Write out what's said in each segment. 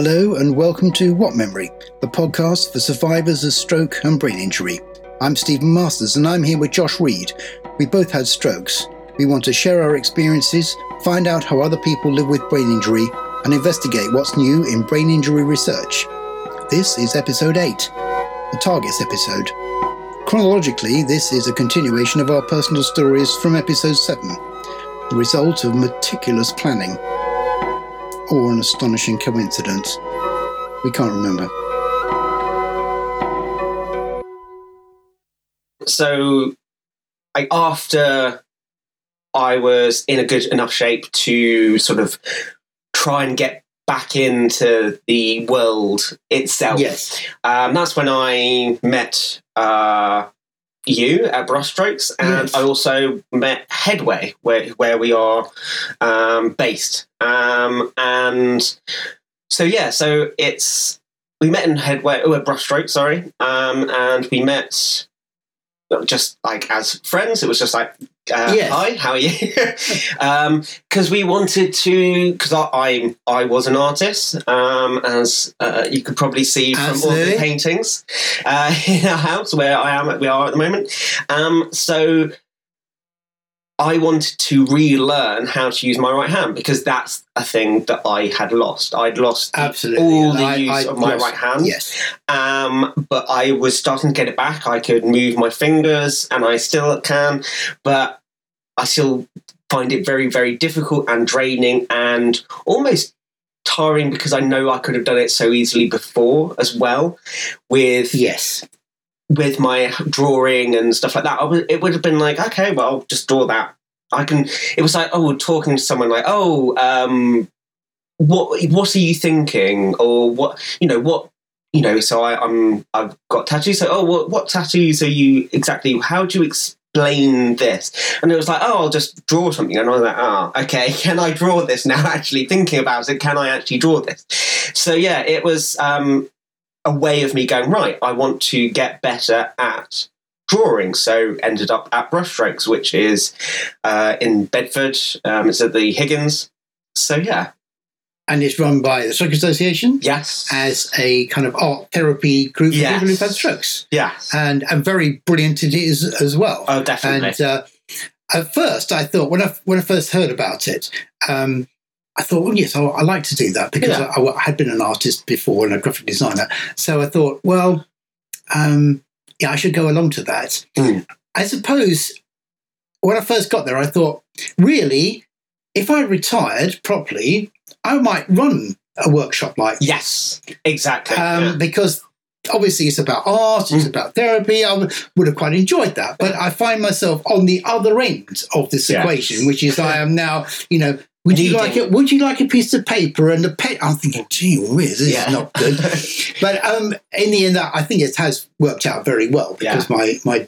Hello and welcome to What Memory, the podcast for survivors of stroke and brain injury. I'm Stephen Masters and I'm here with Josh Reed. We both had strokes. We want to share our experiences, find out how other people live with brain injury, and investigate what's new in brain injury research. This is episode 8, the Targets episode. Chronologically, this is a continuation of our personal stories from episode 7, the result of meticulous planning or an astonishing coincidence. We can't remember. So, like after I was in a good enough shape to sort of try and get back into the world itself. Yes. Um, that's when I met uh, you at Brushstrokes, and Yes. I also met Headway, where where we are um, based. Um, and so yeah, so it's we met in Headway, oh, at Brushstrokes, sorry, um, and we met just like as friends. It was just like, uh, Yes. hi, how are you? Because we wanted to, because I, I I was an artist, um, as uh, you could probably see from all the paintings uh, in our house where I am, we are at the moment. Um, so I wanted to relearn how to use my right hand because that's a thing that I had lost. I'd lost Absolutely. all the I- use I of my lost- right hand. Yes. Um, but I was starting to get it back. I could move my fingers, and I still can, but I still find it very, very difficult and draining, and almost tiring because I know I could have done it so easily before as well. With Yes. With my drawing and stuff like that, would, it would have been like, okay, well, just draw that. I can. It was like, oh, talking to someone like, oh, um, what what are you thinking, or what you know, what you know. So I, I'm I've got tattoos. So oh, what what tattoos are you exactly? How do you explain this? And it was like, oh, I'll just draw something. And I was like, oh, okay, can I draw this now? Actually thinking about it, can I actually draw this? So yeah, it was. Um, a way of me going right i want to get better at drawing. So ended up at brushstrokes which is uh, in bedford um, it's at the higgins. So yeah. And it's run by the Stroke Association? Yes. As a kind of art therapy group for people who've had strokes. yes. And, and very brilliant it is as well. oh definitely. And uh, at first, I thought when I when I first heard about it, um, I thought, well, yes, I, I like to do that because Yeah. I, I had been an artist before and a graphic designer. So I thought, well, um, yeah, I should go along to that. Mm. I suppose when I first got there, I thought, really, if I retired properly, I might run a workshop like yes exactly um, yeah. because obviously it's about art, it's Mm. about therapy. I would, would have quite enjoyed that, but I find myself on the other end of this Yes. equation, which is I am now, you know. Would you like it? Would you like a piece of paper and a pen? I'm thinking, gee whiz, this Yeah. is not good. but um, in the end, I think it has worked out very well because my my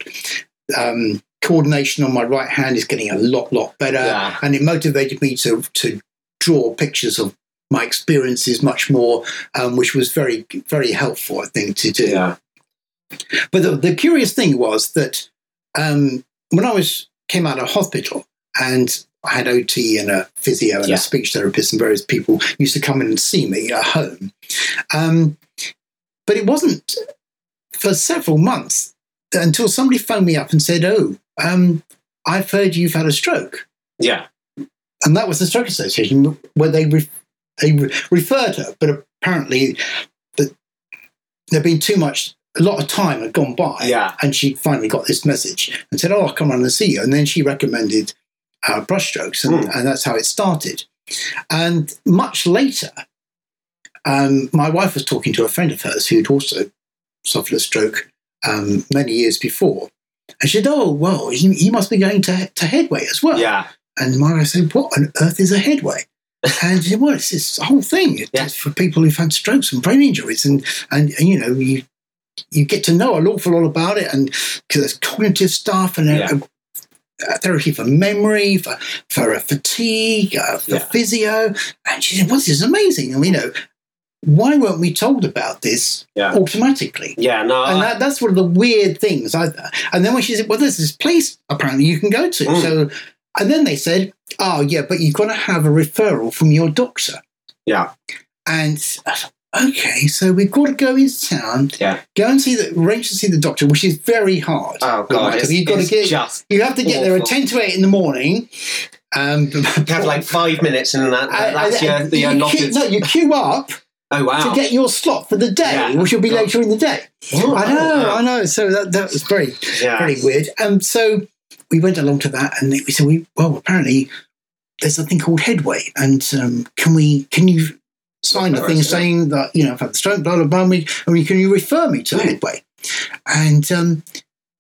um, coordination on my right hand is getting a lot lot better, Yeah. and it motivated me to to draw pictures of my experiences much more, um, which was very very helpful, I think, to do. yeah But the, the curious thing was that um, when I was came out of hospital and I had OT and a physio and Yeah. a speech therapist and various people used to come in and see me at home. Um, but it wasn't for several months until somebody phoned me up and said, "Oh, um, I've heard you've had a stroke," yeah and that was the Stroke Association where they re- they re- referred her, but apparently the, there'd been too much. A lot of time had gone by, yeah and she finally got this message and said, "Oh, I'll come around and see you." And then she recommended uh, brushstrokes, and, Hmm. and that's how it started. And much later, um, my wife was talking to a friend of hers who'd also suffered a stroke um, many years before, and she said, "Oh, well, he, he must be going to to Headway as well." yeah And my wife said, "What on earth is a Headway?" And she said, "Well, it's this whole thing. It's Yeah. for people who've had strokes and brain injuries, and and, and you know you." You get to know an awful lot about it, and because there's cognitive stuff and Yeah. Uh, therapy for memory, for for fatigue, uh, for Yeah. physio. And she said, "Well, this is amazing." And you know, why weren't we told about this Yeah. automatically? yeah no And that, that's one of the weird things. I, and then when she said, "Well, there's this place apparently you can go to," Mm. so and then they said, "Oh, yeah, but you've got to have a referral from your doctor." Yeah. And okay, so we've got to go into town, Yeah. go and see the arrange to see the doctor, which is very hard. Oh god, Right, you've got to get just you have to get there at ten to eight in the morning. Um, you have like five minutes, and that, that's I- your, the you queue, no, you queue up oh wow! to get your slot for the day, Yeah. which will be God. later in the day. Oh, I know, wow. I know. So that, that was very, Yeah. very weird. Um, so we went along to that, and we said, "We well, apparently there's a thing called Headway, and um, can we? Can you sign a thing yeah. saying that you know I've had the stroke, blah blah blah? and We, I mean, can you refer me to. Headway?" And um,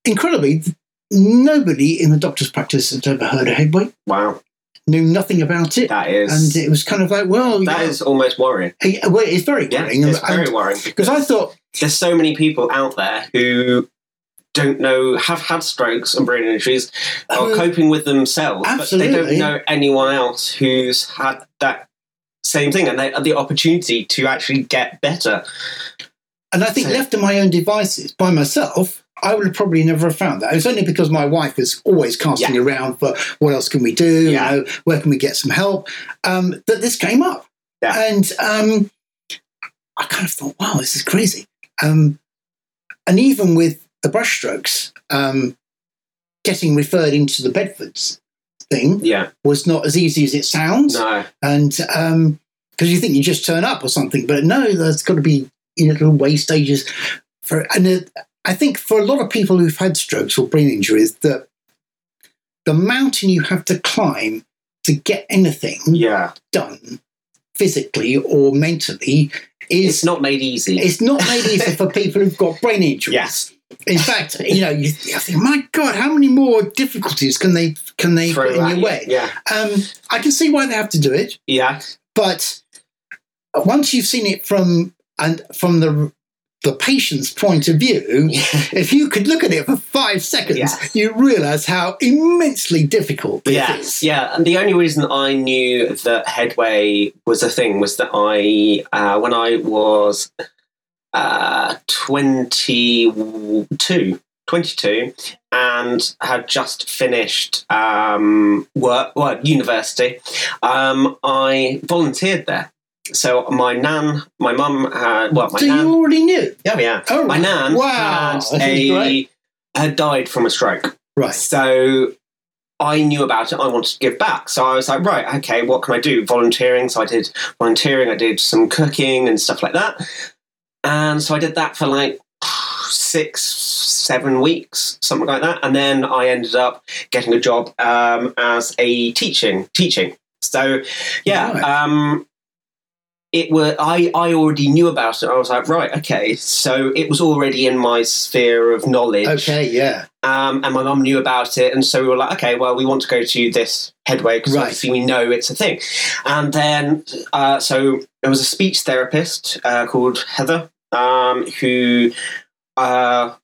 incredibly, nobody in the doctor's practice had ever heard of Headway, Wow, knew nothing about it. that is and it was kind of like, well, that yeah, is almost worrying. well, it's very Yeah, worrying. it's very worrying because I thought, there's so many people out there who don't know have had strokes and brain injuries are Uh, coping with themselves but they don't know anyone else who's had that same thing and they have the opportunity to actually get better And I think So- left to my own devices by myself, I would have probably never have found that. It's only because my wife is always casting around for what else can we do? Yeah. You know, where can we get some help? Um, that this came up. Yeah. And um, I kind of thought, wow, this is crazy. Um, and even with the brushstrokes, um, getting referred into the Bedfords thing yeah was not as easy as it sounds no and um, because you think you just turn up or something, but no, there's got to be you know little way stages for. And it, I think for a lot of people who've had strokes or brain injuries, that the mountain you have to climb to get anything yeah done physically or mentally it's is not made easy it's not made easy for people who've got brain injuries. Yes. In fact, you know, you, you think, my God, how many more difficulties can they can they Throw put in your way? yeah Um, I can see why they have to do it yeah but once you've seen it from and from the the patient's point of view, if you could look at it for five seconds, Yes. you realise how immensely difficult it Yes, is. yeah, and the only reason I knew that Headway was a thing was that I, uh, when I was uh, 22, 22, and had just finished um, work, well, university, um, I volunteered there. So my nan, my mum had, well, my so nan, you already knew. yeah, yeah, Oh, my nan wow, had a had died from a stroke. Right. So I knew about it. I wanted to give back. So I was like, right, okay, what can I do? Volunteering. So I did volunteering. I did some cooking and stuff like that. And so I did that for like six, seven weeks, something like that. And then I ended up getting a job um, as a teaching teaching. So yeah, Right. um, it were I, I already knew about it. I was like, right, okay. So it was already in my sphere of knowledge. Okay, yeah. Um, and my mum knew about it, and so we were like, okay, well, we want to go to this headway because Right. obviously we know it's a thing. And then, uh, so there was a speech therapist uh, called Heather um, who uh,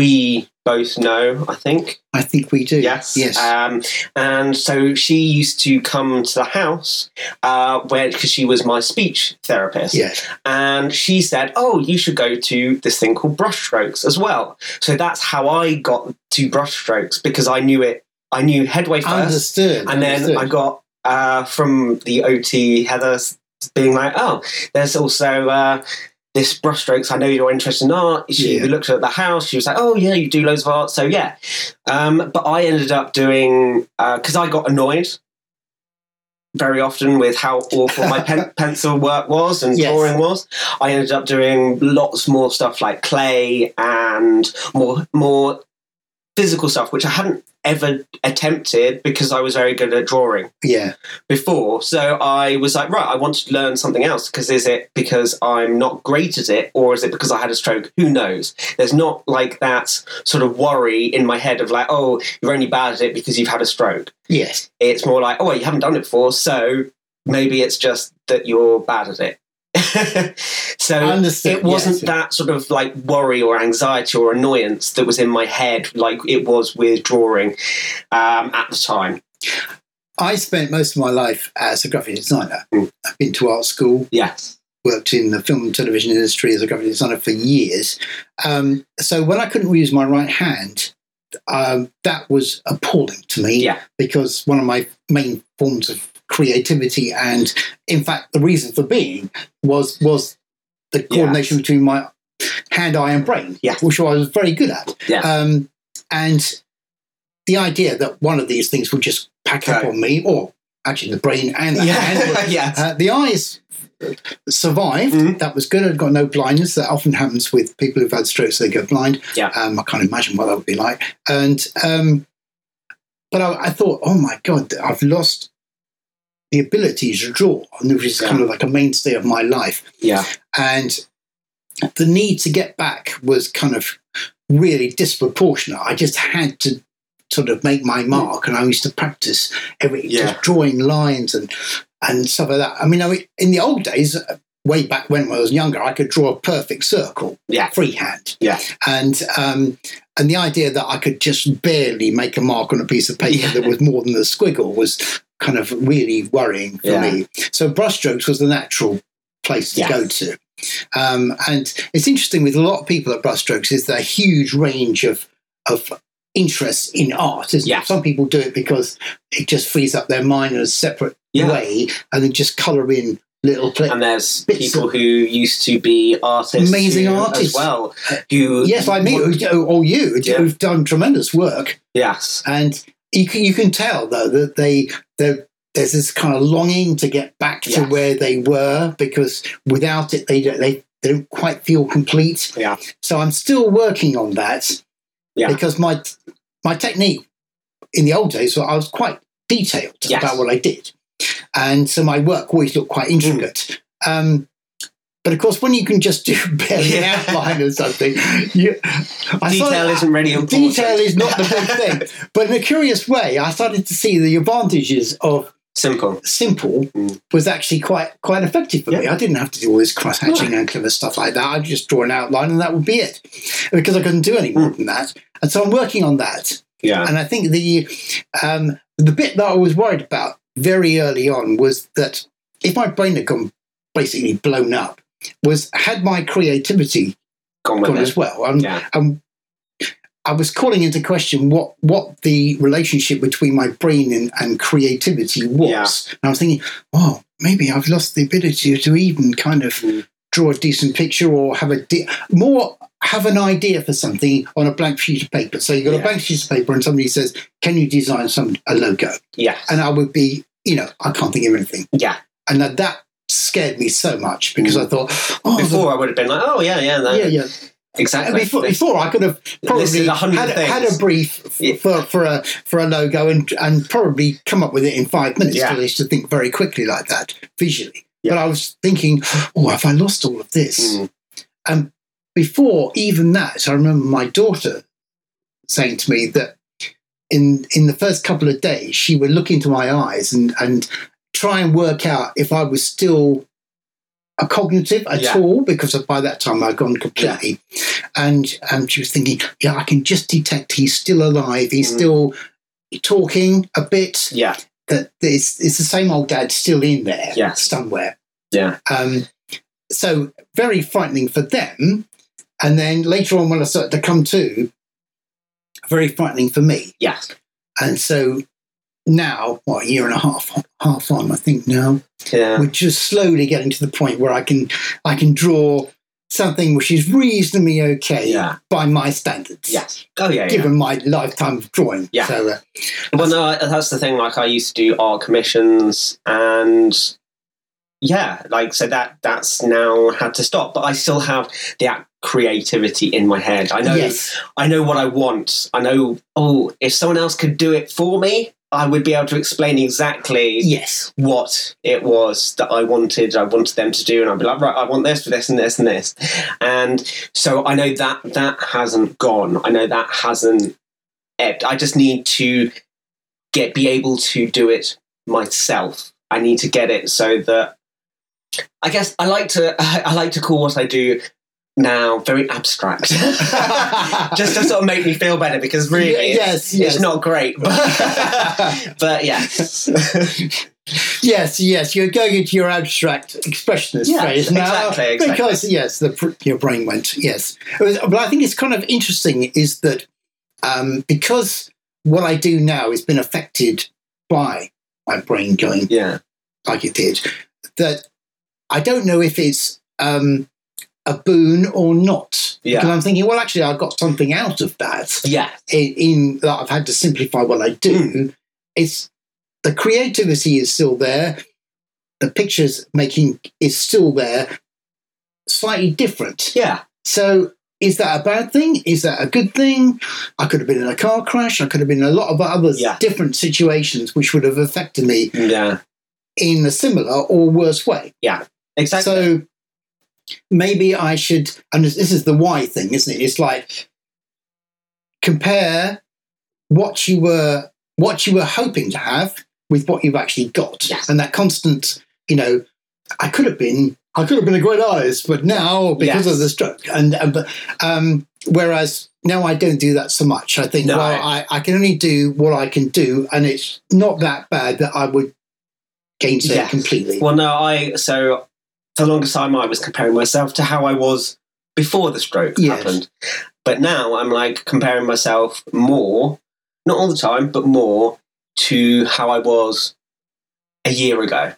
we both know, I think. I think we do. Yes. Yes. Um, and so she used to come to the house uh, where because she was my speech therapist yes. and she said, "Oh, you should go to this thing called brushstrokes as well." So that's how I got to brushstrokes because I knew it. I knew Headway first, Understood. and then understood. I got uh, from the OT Heather being like, "Oh, there's also." Uh, this brushstrokes, I know you're interested in art. She Yeah. we looked at the house. She was like, "Oh yeah, you do loads of art." So yeah, um, but I ended up doing because I got annoyed very often with how awful my pen- pencil work was and Yes. drawing was. I ended up doing lots more stuff like clay and more more physical stuff, which I hadn't ever attempted because I was very good at drawing yeah. before. So I was like, right, I want to learn something else. Because is it because I'm not great at it, or is it because I had a stroke? Who knows? There's not like that sort of worry in my head of like, oh, you're only bad at it because you've had a stroke. Yes. It's more like, oh, well, you haven't done it before, so maybe it's just that you're bad at it. so it wasn't yes. that sort of like worry or anxiety or annoyance that was in my head like it was with drawing um, at the time. I spent most of my life as a graphic designer. Mm. I've been to art school, Yes. worked in the film and television industry as a graphic designer for years. Um, so when I couldn't use my right hand, um, that was appalling to me Yeah. because one of my main forms of creativity and in fact the reason for being was was the coordination between my hand, eye, and brain, Yeah. which I was very good at. Yeah. Um, and the idea that one of these things would just pack up on me, or actually the brain and the hand, would- yes. uh, the eyes survived. Mhm. That was good. I'd got no blindness. That often happens with people who've had strokes. They go blind. Yeah. Um, I can't imagine what that would be like. And um, but I, I thought, oh my god, I've lost the ability to draw, and which is Yeah. kind of like a mainstay of my life. yeah. And the need to get back was kind of really disproportionate. I just had to sort of make my mark, and I used to practice every Yeah. just drawing lines and and stuff like that. I mean, I mean, in the old days, way back when I was younger, I could draw a perfect circle, Yeah. freehand, Yeah. and um, and the idea that I could just barely make a mark on a piece of paper Yeah. that was more than a squiggle was kind of really worrying for Yeah. me. So brushstrokes was the natural place to Yes. go to. Um, and it's interesting with a lot of people at brushstrokes is the huge range of of interest in art. Isn't it? Some people do it because it just frees up their mind in a separate Yeah. way, and then just colour in little play. And there's people who used to be artists, Amazing who- artists. as well. Who yes, like me, who- or you, Yeah. who've done tremendous work, Yes, and you can, you can tell though that they they're there's this kind of longing to get back to where they were because without it they don't, they, they don't quite feel complete. Yeah. So I'm still working on that. Yeah. Because my my technique in the old days, I was quite detailed Yes. about what I did, and so my work always looked quite intricate. Um, but of course, when you can just do barely an Yeah. outline or something, you, I detail started- isn't really important. Detail is not the big thing. But in a curious way, I started to see the advantages of Simple. simple Mm. was actually quite quite effective for me. I didn't have to do all this cross hatching and clever stuff like that. I'd just draw an outline and that would be it. Because I couldn't do any more than that. And so I'm working on that. Yeah. And I think the um, the bit that I was worried about very early on was that if my brain had gone basically blown up, was had my creativity Gone gone as well. And Yeah. um, I was calling into question what what the relationship between my brain and, and creativity was. Yeah. And I was thinking, oh, maybe I've lost the ability to even kind of Mm. draw a decent picture or have a di- more have an idea for something on a blank sheet of paper. So you've got Yeah. a blank sheet of paper and somebody says, Can you design some a logo? Yeah. And I would be, you know, I can't think of anything. Yeah. And that, that scared me so much because Mm. I thought, oh, the- Before I would have been like, oh yeah, yeah, no, yeah, yeah. exactly. Before, before I could have probably Listed a hundred had, had a brief Yeah. for, for a for a logo and and probably come up with it in five minutes. Yeah. I used to think very quickly like that visually. Yeah. But I was thinking, oh, have I lost all of this? Mm. And before even that, I remember my daughter saying to me that in in the first couple of days, she would look into my eyes and and try and work out if I was still a cognitive at Yeah. all because by that time I'd gone completely. And and she was thinking, yeah, I can just detect he's still alive. He's Mm. still talking a bit. Yeah. That it's it's the same old dad still in there Yes. somewhere. Yeah. Um, so very frightening for them. And then later on, when I started to come to, very frightening for me. Yes. And so now, what a year and a half half on, I think now Yeah. we're just slowly getting to the point where I can I can draw something which is reasonably okay Yeah. by my standards. Yes. Oh yeah. yeah. Given my lifetime of drawing. Yeah. So uh, Well, no, I- that's the thing. Like, I used to do art commissions, and yeah, like so that that's now had to stop. But I still have the creativity in my head. I know, yes. I know what I want. I know. Oh, if someone else could do it for me, I would be able to explain exactly Yes. what it was that I wanted. I wanted them to do, and I'd be like, right, I want this for this and this and this. And so I know that that hasn't gone. I know that hasn't. ebbed. I just need to get be able to do it myself. I need to get it so that I guess I like to I like to call what I do now very abstract, just to sort of make me feel better because really, Ye- it's- yes, yes. it's not great, but, but yes. Yes, yes, you're going into your abstract expressionist Yes, phase now. exactly, exactly. Because, yes, the, your brain went, yes. Was- But I think it's kind of interesting is that um, because what I do now has been affected by my brain going yeah. like it did, that I don't know if it's um, a boon or not. Yeah. Because I'm thinking, well, actually, I got something out of that Yeah. in, in that I've had to simplify what I do. Hmm. It's the creativity is still there. The pictures making is still there, slightly different. Yeah. So is that a bad thing? Is that a good thing? I could have been in a car crash. I could have been in a lot of other Yeah. different situations which would have affected me Yeah. in a similar or worse way. Yeah, exactly. So maybe I should, and this is the why thing, isn't it? It's like compare what you were what you were hoping to have with what you've actually got, Yes. and that constant, you know, I could have been. I could have been a great artist, but now because Yes. of the stroke, and, and but um, whereas now I don't do that so much. I think, No. well, I, I can only do what I can do, and it's not that bad that I would gainsay it completely. Well, no, I so for the longest time I was comparing myself to how I was before the stroke Yes. happened, but now I'm like comparing myself more, not all the time, but more to how I was a year ago,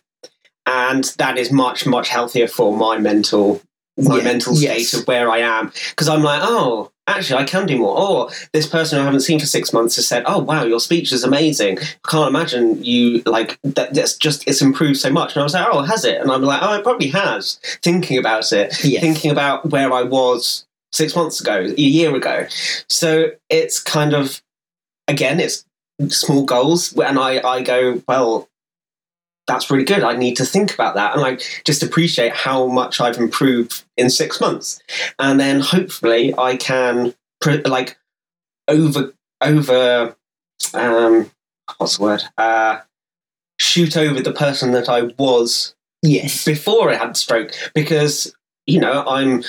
and that is much much healthier for my mental my Yeah, mental state yes. of where I am because I'm like, oh, actually, I can do more. Or this person I haven't seen for six months has said, oh, wow, your speech is amazing. I can't imagine you like that. That's just it's improved so much. And I was like, oh, has it? And I'm like, oh, it probably has. Thinking about it, Yes. thinking about where I was six months ago, a year ago. So it's kind of again, it's small goals, and I I go well. That's really good. I need to think about that and like just appreciate how much I've improved in six months, and then hopefully I can pr- like over over um what's the word uh shoot over the person that I was yes. before I had the stroke because you know I'm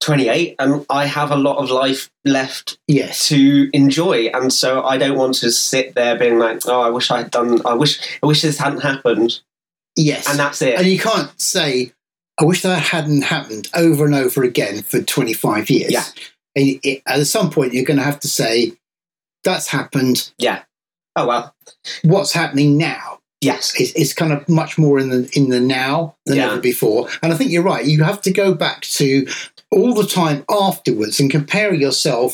28 and I have a lot of life left Yes. to enjoy and so I don't want to sit there being like oh I wish I had done I wish I wish this hadn't happened Yes. and that's it And you can't say, I wish that hadn't happened over and over again for 25 years. Yeah. And it, at some point, you're going to have to say, that's happened. Yeah. Oh well What's happening now? Yes It's, it's kind of much more in the in the now than Yeah. ever before. And I think you're right. You have to go back to all the time afterwards and compare yourself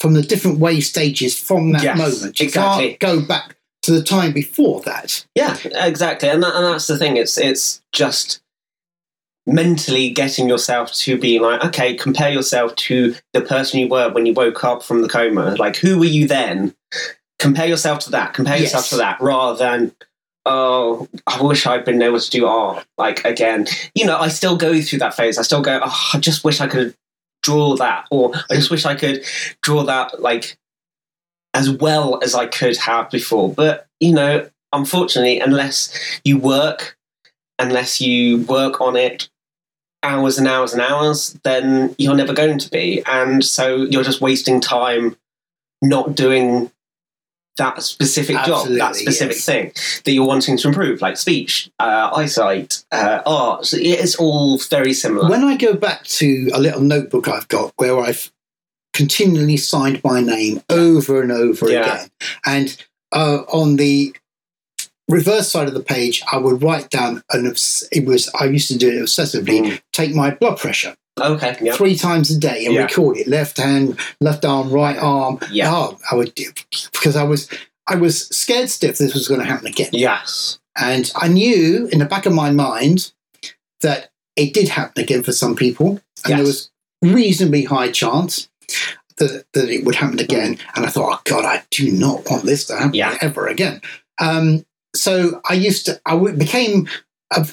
from the different wave stages from that Yes, moment. You exactly. can't go back to the time before that. yeah exactly and, that, and that's the thing it's it's just mentally getting yourself to be like okay compare yourself to the person you were when you woke up from the coma like who were you then compare yourself to that compare yourself to that rather than oh i wish i'd been able to do art like again. You know i still go through that phase. I still go oh i just wish i could draw that or i just wish i could draw that like as well as i could have before. But you know unfortunately unless you work unless you work on it hours and hours and hours then you're never going to be. And so you're just wasting time not doing that specific job that specific yes. thing that you're wanting to improve like speech uh, eyesight uh, art So it's all very similar When I go back to a little notebook I've got where I've continually signed my name over and over Yeah. again, and uh, on the reverse side of the page, I would write down an. Obs- it was I used to do it obsessively. Mm. Take my blood pressure okay yeah three times a day and Yeah. record it. Left hand, left arm, right arm. Yeah. Oh, I would do because I was I was scared stiff this was going to happen again. yes And I knew in the back of my mind that it did happen again for some people. And there was reasonably high chance that, that it would happen again. And I thought, oh God, I do not want this to happen Yeah. ever again. Um, so I used to, I became, a,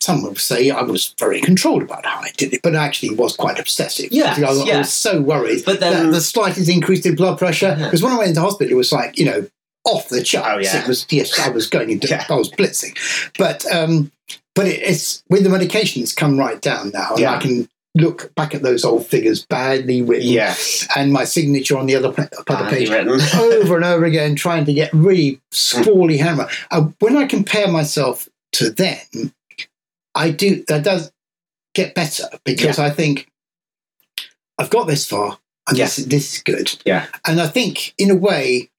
some would say I was very controlled about how I did it, but I actually was quite obsessive. Yeah, I, was- I was so worried But then- that the slightest increase in blood pressure, Yeah. because when I went into hospital, it was like, you know, off the charts. Oh, yeah. It was yes, I was going into Yeah. I was blitzing, but um, but it, it's with the medication, it's come right down now, and Yeah. I can look back at those old figures, badly written, yes and my signature on the other of page over and over again, trying to get really scrawly hammer. Uh, when I compare myself to then, I do that does get better because I think I've got this far, and Yeah. this this is good. Yeah. and I think in a way,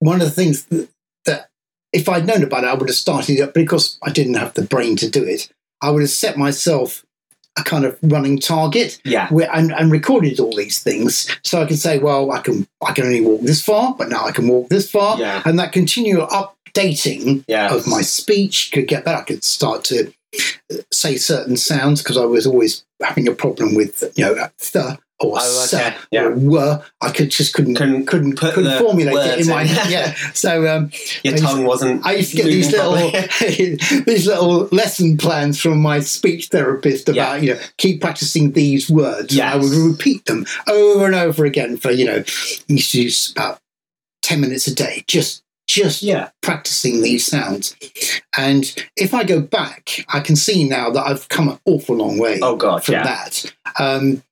one of the things that, that if I'd known about it, I would have started it. But because I didn't have the brain to do it, I would have set myself a kind of running target Yeah. where, and, and recorded all these things so I can say, well, I can I can only walk this far, but now I can walk this far, Yeah. and that continual updating Yeah. of my speech could get better. I could start to say certain sounds because I was always having a problem with you know the or Oh, okay. Yeah. or were. I could just couldn't Couldn't couldn't couldn't formulate it in my head. yeah. So um, Your tongue wasn't. I used to get these little these little lesson plans from my speech therapist about you know keep practicing these words. Yeah, I would repeat them over and over again for you know used to use about ten minutes a day. Just just yeah. practicing these sounds. And if I go back, I can see now that I've come an awful long way Oh God. from Yeah. that. Um,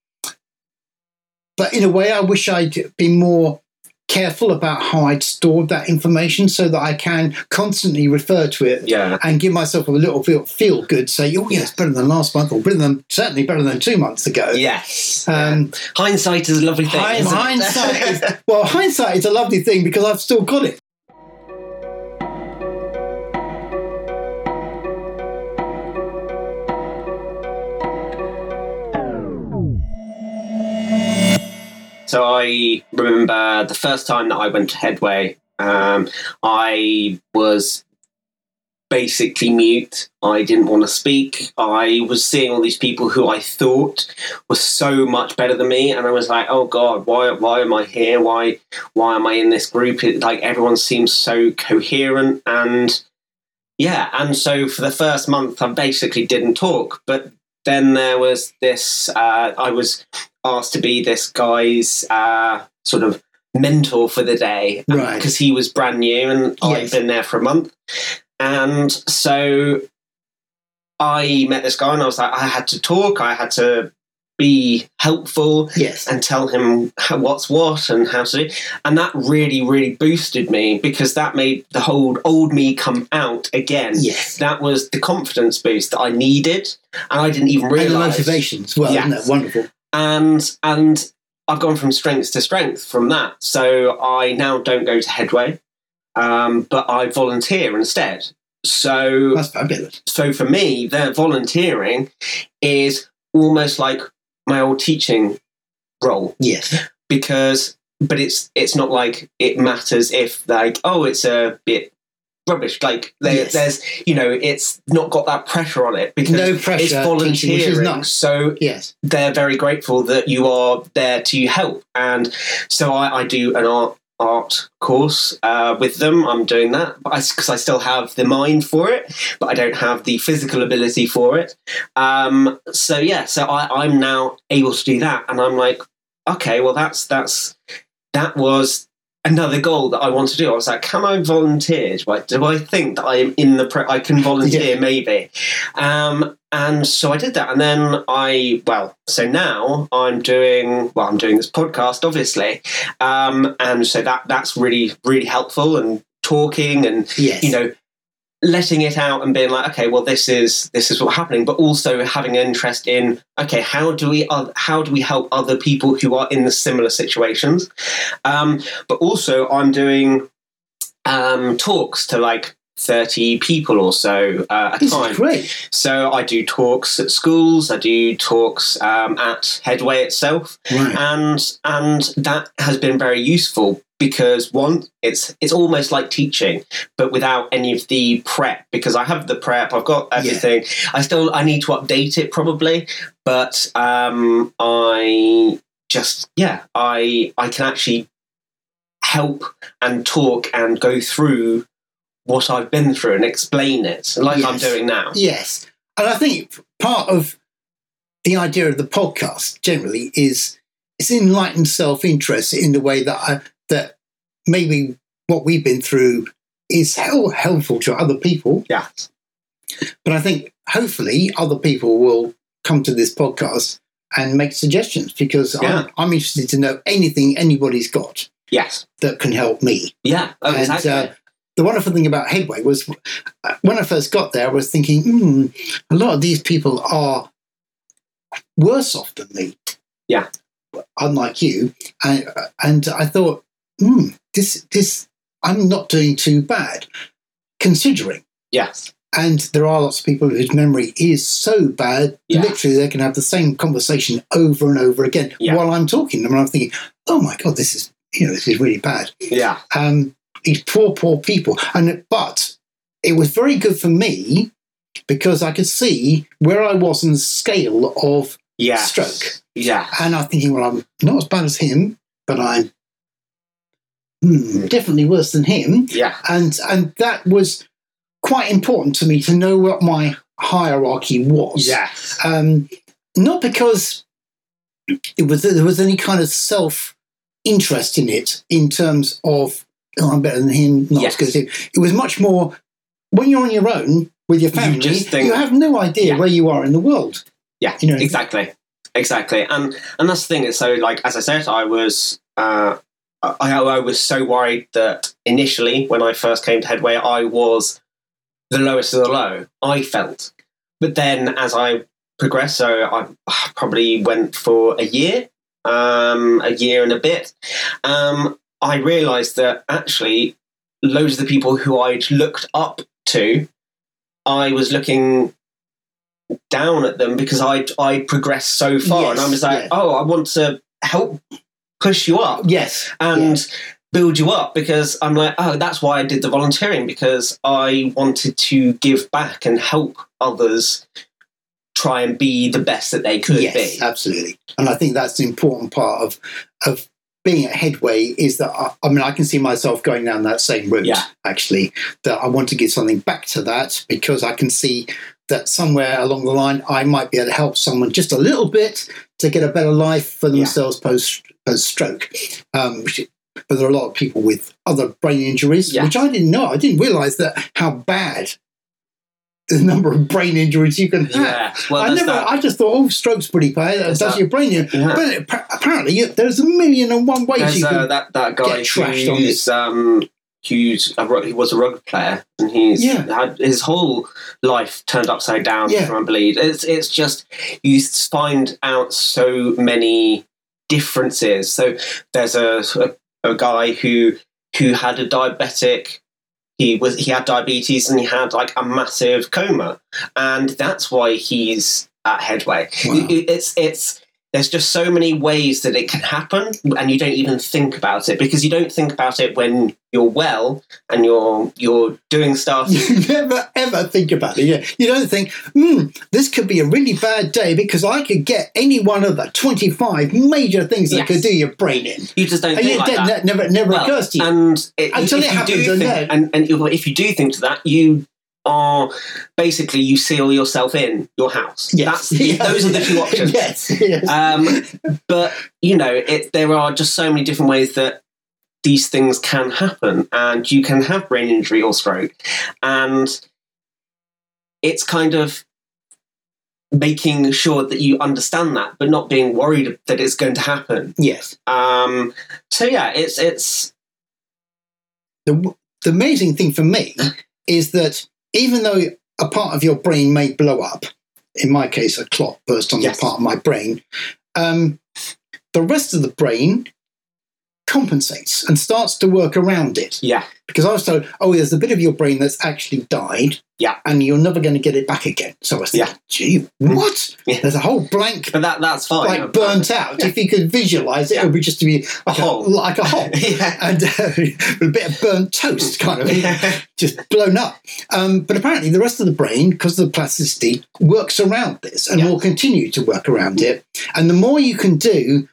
but in a way, I wish I'd been more careful about how I'd stored that information so that I can constantly refer to it Yeah. and give myself a little feel, feel good, say, oh, yeah, it's better than last month, or better than, certainly better than two months ago. Yes. Um, Hindsight is a lovely thing. hind- hindsight, is, well, hindsight is a lovely thing because I've still got it. So I remember the first time that I went to Headway, um, I was basically mute. I didn't want to speak. I was seeing all these people who I thought were so much better than me, and I was like, "Oh God, why? Why am I here? Why? Why am I in this group? It, like everyone seems so coherent and." Yeah, and so for the first month, I basically didn't talk. But then there was this. Uh, I was asked to be this guy's uh, sort of mentor for the day Right. because he was brand new and I'd Yes. been there for a month. And so I met this guy and I was like, I had to talk, I had to be helpful Yes. and tell him what's what and how to do. And that really, really boosted me because that made the whole old me come out again. Yes. That was the confidence boost that I needed, and I didn't even And the realize motivation as well, isn't Yes. it? Wonderful. And and I've gone from strength to strength from that. So I now don't go to Headway, um, but I volunteer instead. So That's fabulous. so for me, the volunteering is almost like my old teaching role Yes. because but it's it's not like it matters if like oh it's a bit rubbish like there, Yes. there's you know it's not got that pressure on it because No it's pressure teaching, volunteering which is nice. so Yes. they're very grateful that you are there to help. And so I, I do an art art course uh, with them. I'm doing that because I, still have the mind for it, but I don't have the physical ability for it. Um, so yeah, so I, I'm now able to do that, and I'm like, okay, well that's that's that was another goal that I want to do. I was like, can I volunteer? Like, do I think that I am in the pre- I can volunteer? Yeah. Maybe. Um, and so I did that, and then I well, so now I'm doing well. I'm doing this podcast, obviously, um, and so that that's really really helpful and talking and Yes. you know letting it out and being like okay well this is this is what's happening but also having an interest in okay how do we uh, how do we help other people who are in the similar situations um, but also i'm doing um, talks to like 30 people or so uh, at a time great. so i do talks at schools i do talks um, at headway itself Right. and and that has been very useful because one it's it's almost like teaching but without any of the prep because i have the prep i've got everything. I still i need to update it probably but um i just yeah i i can actually help and talk and go through what i've been through and explain it like i'm doing now. Yes. And I think part of the idea of the podcast generally is it's enlightened self-interest in the way that I, that maybe what we've been through is hel- helpful to other people. yeah But I think hopefully other people will come to this podcast and make suggestions because Yeah. I'm, I'm interested to know anything anybody's got yes that can help me. yeah oh, And, exactly uh, the wonderful thing about Headway was uh, when I first got there, I was thinking, hmm, a lot of these people are worse off than me. Yeah. Unlike you. And, and I thought, hmm, this, this, I'm not doing too bad, considering. yes And there are lots of people whose memory is so bad, Yeah. literally they can have the same conversation over and over again Yeah. while I'm talking to them. And I'm thinking, oh my God, this is, you know, this is really bad. Yeah. Um, these poor, poor people. And But it was very good for me because I could see where I was in the scale of Yeah. stroke. Yeah. And I'm thinking, well, I'm not as bad as him, but I'm hmm, definitely worse than him. Yeah. And and that was quite important to me to know what my hierarchy was. Yeah. Um, not because it was there was any kind of self interest in it in terms of oh, I'm better than him, not Yes. as good as him. It was much more when you're on your own with your family, you, just think- have no idea Yeah. where you are in the world. Yeah, You know- exactly, exactly, and and that's the thing. Is so like as I said, I was uh, I I was so worried that initially when I first came to Headway, I was the lowest of the low. I felt, but then as I progressed, so I probably went for a year, um, a year and a bit. Um, I realised that actually loads of the people who I'd looked up to, I was looking down at them because I I progressed so far, and I was like, yeah. oh, I want to help push you up Yes. and build you up because I'm like, oh, that's why I did the volunteering because I wanted to give back and help others try and be the best that they could yes, be. absolutely. And I think that's the important part of of being at Headway is that I, I mean I can see myself going down that same route. Yeah. Actually, that I want to give something back to that because I can see that somewhere along the line I might be able to help someone just a little bit to get a better life for Yeah. themselves post post stroke. Um, but there are a lot of people with other brain injuries, Yeah. which I didn't know. I didn't realise that how bad the number of brain injuries you can have. Yeah, well, I never. that. I just thought, oh, stroke's pretty bad. That does your brain in. Yeah. But appa- apparently, you- there's a million and one ways There's you uh, that that guy get trashed on who's um he was a rugby player and he's Yeah. had his whole life turned upside down Yeah. from bleed. It's it's just you find out so many differences. So there's a a, a guy who who had a diabetic. He was he had diabetes and he had like a massive coma, and that's why he's at Headway. Wow. It- it's it's there's just so many ways that it can happen and you don't even think about it because you don't think about it when you're well and you're you're doing stuff You never ever think about it. Yeah. You don't think, hmm, this could be a really bad day because I could get any one of the 25 major things that Yes. could do your brain in. you just don't And think like that, that never, never Well, occurs to you. and it, Until it happens, and think, and, and if you do think to that you are basically you seal yourself in your house yes. that's Yeah. those are the two options yes. yes. um, but you know, it, there are just so many different ways that these things can happen, and you can have brain injury or stroke, and it's kind of making sure that you understand that, but not being worried that it's going to happen. yes. Um, so yeah, it's it's the, the amazing thing for me is that even though a part of your brain may blow up, in my case, a clot burst on Yes. the part of my brain, um, the rest of the brain compensates and starts to work around it. yeah, Because I was told, oh, there's a bit of your brain that's actually died. Yeah. And you're never going to get it back again. So I was thinking, gee, what? Yeah. There's a whole blank, but that that's fine. like burnt out. If you could visualize it, it would be just to be like a, hole. like a hole. yeah. and uh, a bit of burnt toast, kind of yeah. just blown up. Um, but apparently, the rest of the brain, because of the plasticity, works around this and Yeah. will continue to work around it. And the more you can do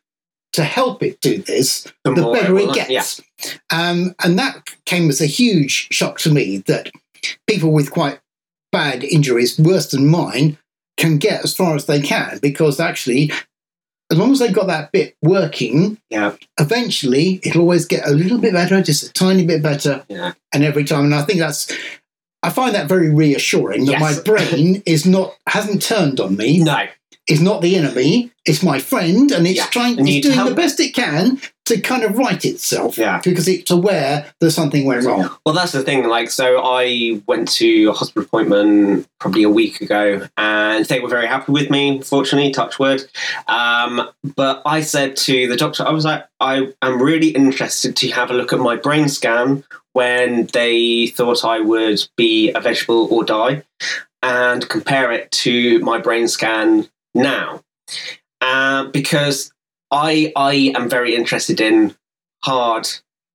to help it do this, the more better it will- gets. Yeah. Um, and that came as a huge shock to me that people with quite bad injuries, worse than mine, can get as far as they can because actually, as long as they've got that bit working, Yeah. eventually it'll always get a little bit better, just a tiny bit better, Yeah. and every time. And I think that's. I find that very reassuring that Yes. my brain is not hasn't turned on me, No. Is not the enemy, it's my friend, and it's Yeah. trying, And it's doing the help it. best it can to kind of right itself. Yeah. Because it's aware that something went wrong. Well, that's the thing. Like, so I went to a hospital appointment probably a week ago, and they were very happy with me. Fortunately, touch wood. Um, but I said to the doctor, I was like, I am really interested to have a look at my brain scan when they thought I would be a vegetable or die, and compare it to my brain scan now, uh, because I I am very interested in hard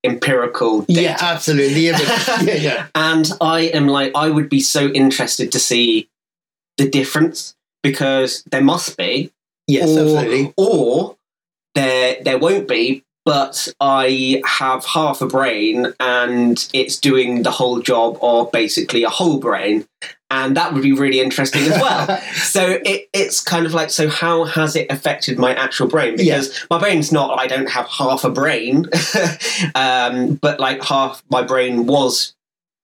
empirical data. Yeah, absolutely. Yeah, yeah, and I am like, I would be so interested to see the difference because there must be, Yes, or, absolutely. or there there won't be. But I have half a brain, and it's doing the whole job of basically a whole brain, and that would be really interesting as well. so it, it's kind of like, so how has it affected my actual brain? Because my brain's not, I don't have half a brain, um, but like half my brain was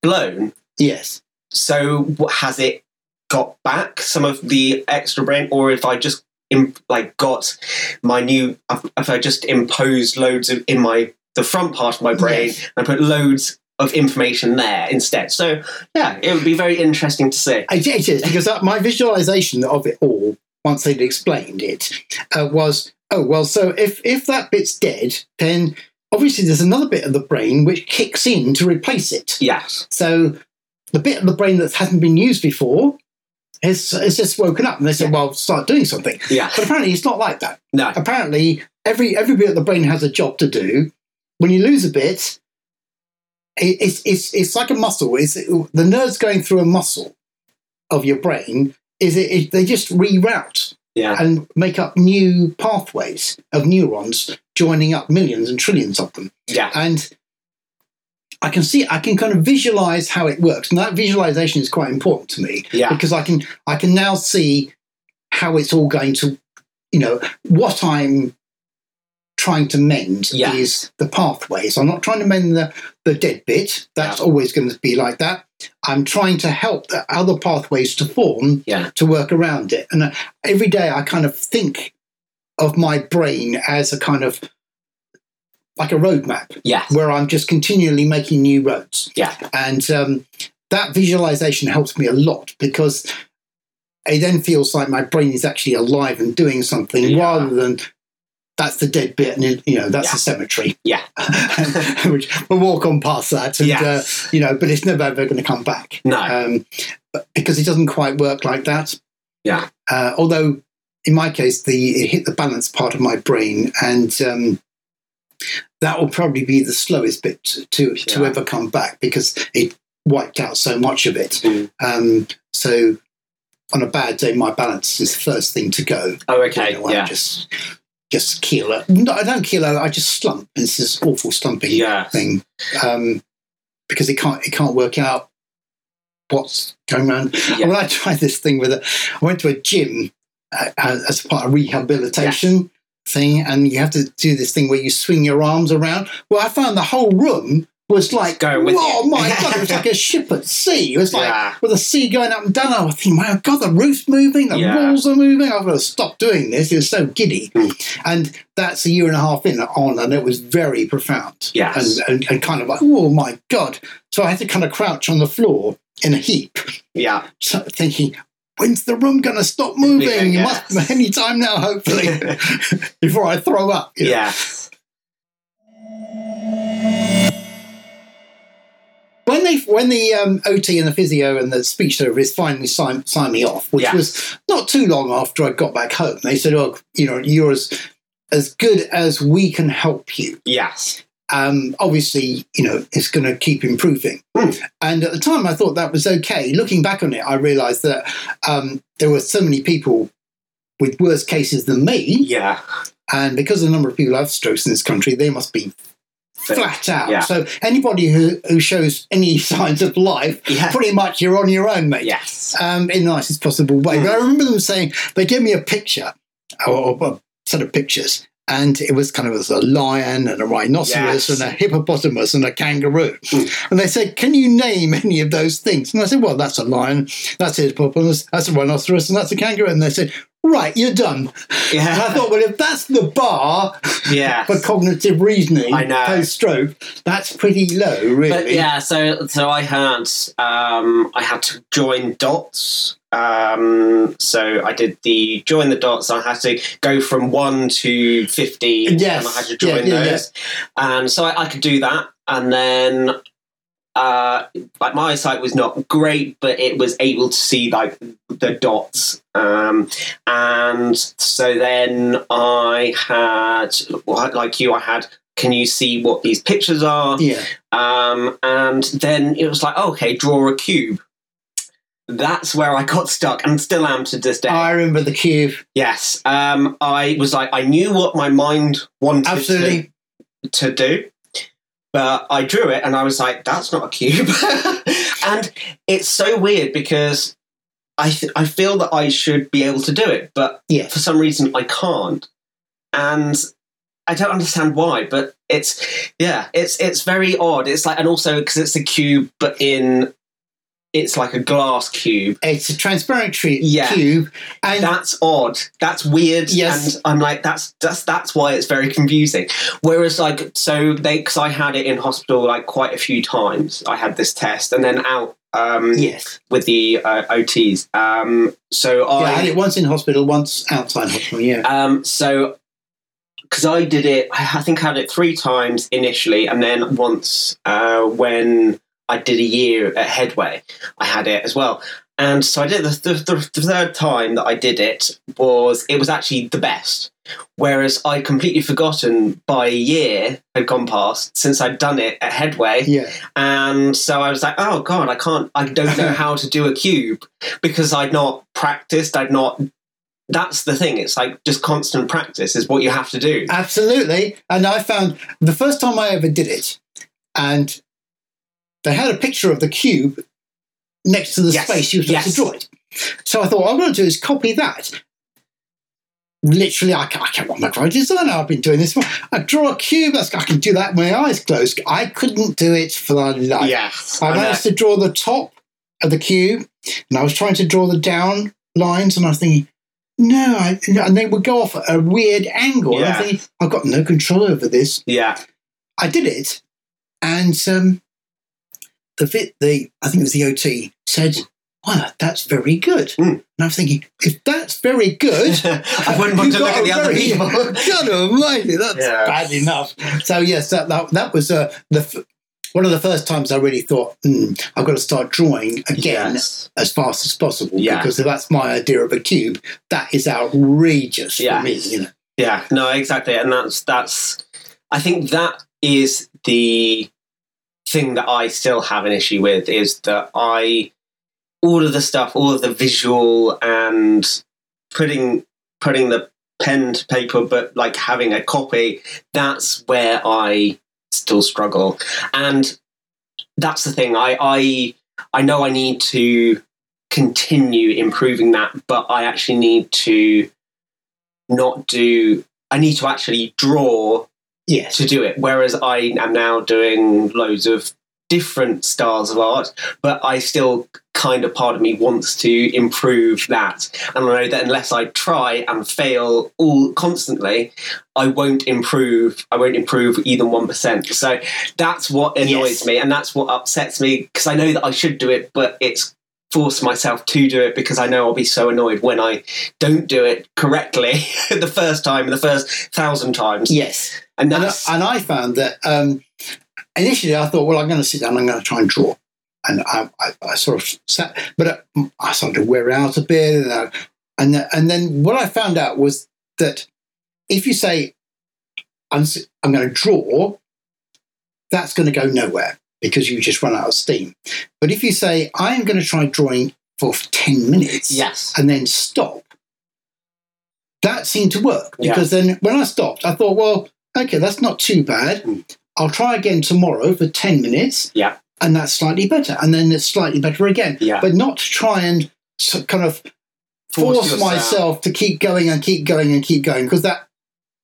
blown. yes. So what, has it got back some of the extra brain, or if I just im- like got my new, if I just imposed loads of in my the front part of my brain Yes. and I put loads of information there instead. So yeah, it would be very interesting to see. It is because my visualization of it all, once they'd explained it, uh, was oh well. So if if that bit's dead, then obviously there's another bit of the brain which kicks in to replace it. Yes. So the bit of the brain that hasn't been used before has, has just woken up, and they said, "Well, start doing something." Yeah. But apparently, it's not like that. No. Apparently, every every bit of the brain has a job to do. When you lose a bit, it, it's it's it's like a muscle. It's the nerves going through a muscle of your brain. Is it, it? They just reroute Yeah. and make up new pathways of neurons, joining up millions and trillions of them Yeah. and I can see I can kind of visualize how it works, and that visualization is quite important to me Yeah. because I can I can now see how it's all going to, you know, what I'm trying to mend Yeah. is the pathways. I'm not trying to mend the the dead bit. That's Yeah. always going to be like that. I'm trying to help the other pathways to form Yeah. to work around it. And uh, every day I kind of think of my brain as a kind of like a roadmap Yeah. where I'm just continually making new roads. Yeah. And um, that visualization helps me a lot because it then feels like my brain is actually alive and doing something Yeah. rather than that's the dead bit and it- you know that's Yeah. the cemetery Yeah. which we'll walk on past that and Yeah. uh, you know but it's never ever going to come back No. um, because it doesn't quite work like that Yeah. uh, although in my case the it hit the balance part of my brain and um, that will probably be the slowest bit to to Yeah. ever come back because it wiped out so much of it Mm. um, so on a bad day my balance is the first thing to go Oh, okay. you know, I Yeah. just just keel it. No, I don't keel it. I just slump. It's this awful slumping Yeah. thing um, because it can't it can't work out what's going around. Yeah. When I tried this thing with it, I went to a gym uh, as part of rehabilitation thing, and you have to do this thing where you swing your arms around. Well, I found the whole room was like, going oh you." my god, it was like a ship at sea. It was like Yeah. with the sea going up and down. I was thinking, my God, the roof's moving, the Yeah. walls are moving. I've got to stop doing this. It was so giddy. Hmm. And that's a year and a half in on, and it was very profound. Yes. And, and, and kind of like, oh my God. So I had to kind of crouch on the floor in a heap, Yeah. so- thinking, when's the room going to stop moving? Yeah, yes. must any time now, hopefully, before I throw up. you know. Yeah. When they when the um, OT and the physio and the speech therapist finally signed, signed me off, which Yeah. was not too long after I got back home, they said, "Oh, you know, you're as as good as we can help you." Yes. Um, obviously, you know, it's going to keep improving. Hmm. And at the time, I thought that was okay. Looking back on it, I realised that um, there were so many people with worse cases than me, Yeah. and because the number of people who have strokes in this country, they must be flat out. Yeah. So anybody who, who shows any signs of life, Yeah. pretty much you're on your own, mate. Yes. Um, in the nicest possible way. Mm. But I remember them saying they gave me a picture or, or a set of pictures. And it was kind of as a lion and a rhinoceros Yes. and a hippopotamus and a kangaroo. Mm. And they said, Can you name any of those things? And I said, Well, that's a lion, that's a hippopotamus, that's a rhinoceros, and that's a kangaroo. And they said, Right, you're done. And I thought, Well, if that's the bar, Yeah. for cognitive reasoning I know. post stroke, that's pretty low, really. But yeah, so so I had um, I had to join dots. Um, so I did the join the dots. I had to go from one to fifteen, Yes. and I had to join yeah, yeah. those. And so I, I could do that, and then uh, like my eyesight was not great, but it was able to see like the dots. Um, and so then I had, like you, I had. Can you see what these pictures are? Yeah. Um, and then it was like, oh, okay, draw a cube. That's where I got stuck and still am to this day. I remember the cube. yes. Um, I was like, I knew what my mind wanted to, to do, but I drew it and I was like, that's not a cube. and it's so weird because I, th- I feel that I should be able to do it, but Yeah. for some reason I can't. And I don't understand why, but it's yeah, it's it's very odd. It's like and also because it's a cube, but in it's like a glass cube. It's a transparent tree- Yeah. cube. And That's odd. That's weird. Yes. and I'm like that's that's that's why it's very confusing. Whereas like so they because I had it in hospital like quite a few times. I had this test and then out um, yes. with the uh, OTs. Um, so Yeah, I had it once in hospital, once outside hospital. Yeah. Um, so, because I did it, I think I had it three times initially, and then once uh, when I did a year at Headway, I had it as well. And so I did the, the, the, the third time that I did it was it was actually the best. Whereas I'd completely forgotten by a year had gone past since I'd done it at Headway, Yeah. and so I was like, oh god, I can't, I don't know how to do a cube because I'd not practiced. I'd not. That's the thing. It's like just constant practice is what you have to do. Absolutely. And I found the first time I ever did it, and they had a picture of the cube next to the Yes, space you were supposed yes. to draw it. So I thought, what I'm going to do is copy that. Literally, I can't, I can't, I'm a graphic designer. I've been doing this. For, I draw a cube. That's, I can do that with my eyes closed. I couldn't do it for the life. Yes, I I know. managed to draw the top of the cube, and I was trying to draw the down lines, and I was thinking, no, I, and they would go off at a weird angle. And Yeah. I'm thinking, I've got no control over this. yeah, I did it, and um, the fit, the I think it was the OT said, "Wow, that's very good." Mm. And I'm thinking, if that's very good. I wouldn't want to look at the other people. God almighty, that's Yeah. bad enough. So yes, that that, that was uh, the f- one of the first times I really thought, hmm, I've got to start drawing again Yes. as fast as possible Yeah. because if that's my idea of a cube, that is outrageous Yeah. for me. You know, Yeah, no, exactly, and that's that's. I think that is the thing that I still have an issue with is that I all of the stuff, all of the visual and putting putting the pen to paper, but like having a copy. That's where I still struggle, and that's the thing. I I I know I need to continue improving that, but I actually need to not do I need to actually draw yes, to do it. Whereas I am now doing loads of different styles of art, but I still kind of part of me wants to improve that. And I know that unless I try and fail all constantly, I won't improve. I won't improve even one percent. So that's what annoys Yes. me, and that's what upsets me because I know that I should do it, but it's force myself to do it because I know I'll be so annoyed when I don't do it correctly the first time, and the first thousand times. yes. And And, I- and I found that um, initially I thought, well, I'm going to sit down, I'm going to try and draw. And I, I, I sort of sat, but uh, I started to wear out a bit. And, I, and, and then what I found out was that if you say, I'm, I'm going to draw, that's going to go nowhere because you just run out of steam. But if you say, I am going to try drawing for 10 minutes yes, and then stop. That seemed to work Yeah. because then when I stopped, I thought, well, okay, that's not too bad. Mm. I'll try again tomorrow for 10 minutes. Yeah. And that's slightly better. And then it's slightly better again. yeah. But not to try and kind of force, yourself. myself to keep going and keep going and keep going because that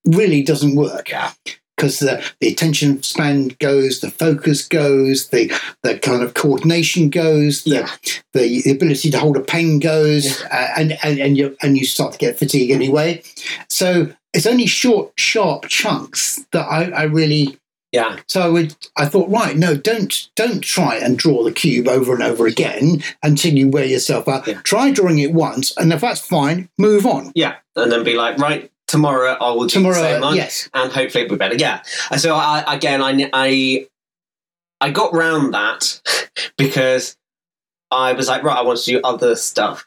really doesn't work. Yeah. Because the, the attention span goes, the focus goes, the, the kind of coordination goes, the, Yeah. the ability to hold a pen goes, uh, and and and you and you start to get fatigue anyway. So it's only short, sharp chunks that I, I really. Yeah. So I would. I thought, right, no, don't don't try and draw the cube over and over again until you wear yourself out. Yeah. Try drawing it once, and if that's fine, move on. Yeah. And then be like, right, tomorrow I will do Tomorrow, the same one. yes, and hopefully it'll be better. Yeah. So I again, I I I got round that because I was like, right, I want to do other stuff.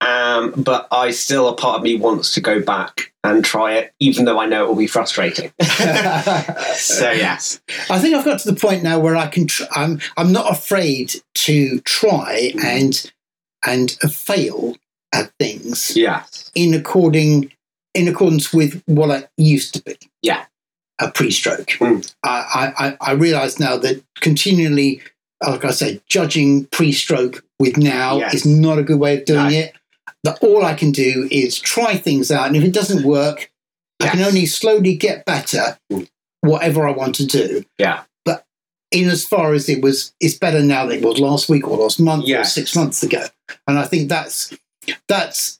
Um, but I still, a part of me wants to go back and try it, even though I know it will be frustrating. so yes, I think I've got to the point now where I can. Tr- I'm I'm not afraid to try and and fail at things yes, in according in accordance with what I used to be. Yeah. a pre-stroke. Mm. I I, I realise now that continually, like I said, judging pre-stroke with now Yes. is not a good way of doing No. it. That all I can do is try things out, and if it doesn't work, I can only slowly get better. Mm. Whatever I want to do. yeah, But in as far as it was it's better now than it was last week or last month or six months ago and i think that's that's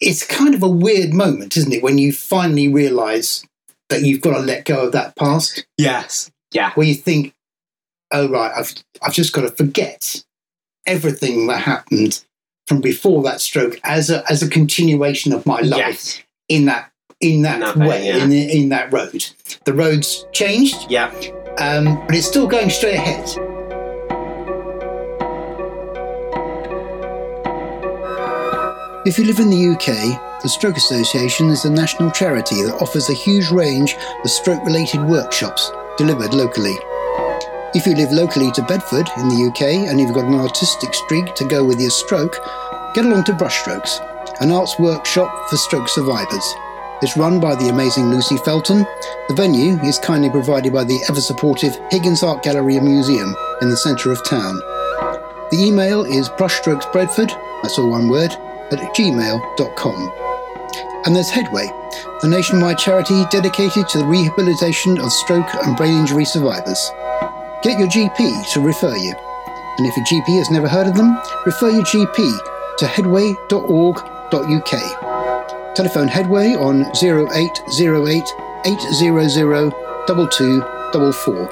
it's kind of a weird moment isn't it? When you finally realize that you've got to let go of that past. Yes, yeah, where you think oh right i've i've just got to forget everything that happened from before that stroke as a as a continuation of my life yes, in that in that, In that way yeah. in, in that road. The road's changed. Yeah, um, but it's still going straight ahead. If you live in the UK, the Stroke Association is a national charity that offers a huge range of stroke related workshops delivered locally. If you live locally to Bedford in the UK and you've got an artistic streak to go with your stroke, get along to Brushstrokes, an arts workshop for stroke survivors. It's run by the amazing Lucy Felton. The venue is kindly provided by the ever supportive Higgins Art Gallery and Museum in the centre of town. The email is brushstrokesbedford, that's all one word, at gmail.com. And there's Headway, the nationwide charity dedicated to the rehabilitation of stroke and brain injury survivors. Get your GP to refer you. And if your GP has never heard of them, refer your GP to headway.org.uk. Telephone Headway on 0808 800 2244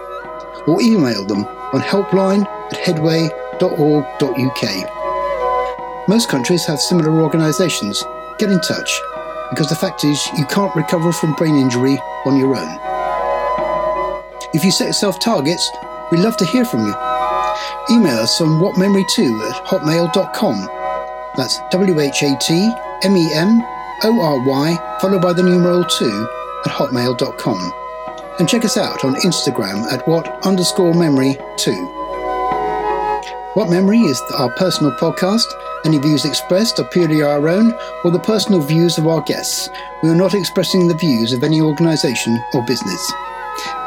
or email them on helpline at headway.org.uk. Most countries have similar organisations. Get in touch because the fact is you can't recover from brain injury on your own. If you set yourself targets, we'd love to hear from you. Email us on whatmemory2 at hotmail.com. That's W H A T M E M O R Y followed by the numeral 2 at hotmail.com. And check us out on Instagram at what underscore memory 2. What Memory is our personal podcast. Any views expressed are purely our own or the personal views of our guests. We are not expressing the views of any organisation or business.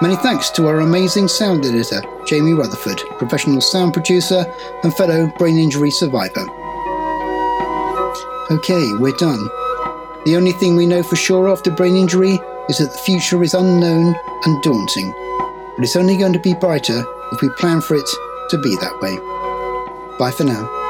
Many thanks to our amazing sound editor, Jamie Rutherford, professional sound producer and fellow brain injury survivor. Okay, we're done. The only thing we know for sure after brain injury is that the future is unknown and daunting. But it's only going to be brighter if we plan for it to be that way. Bye for now.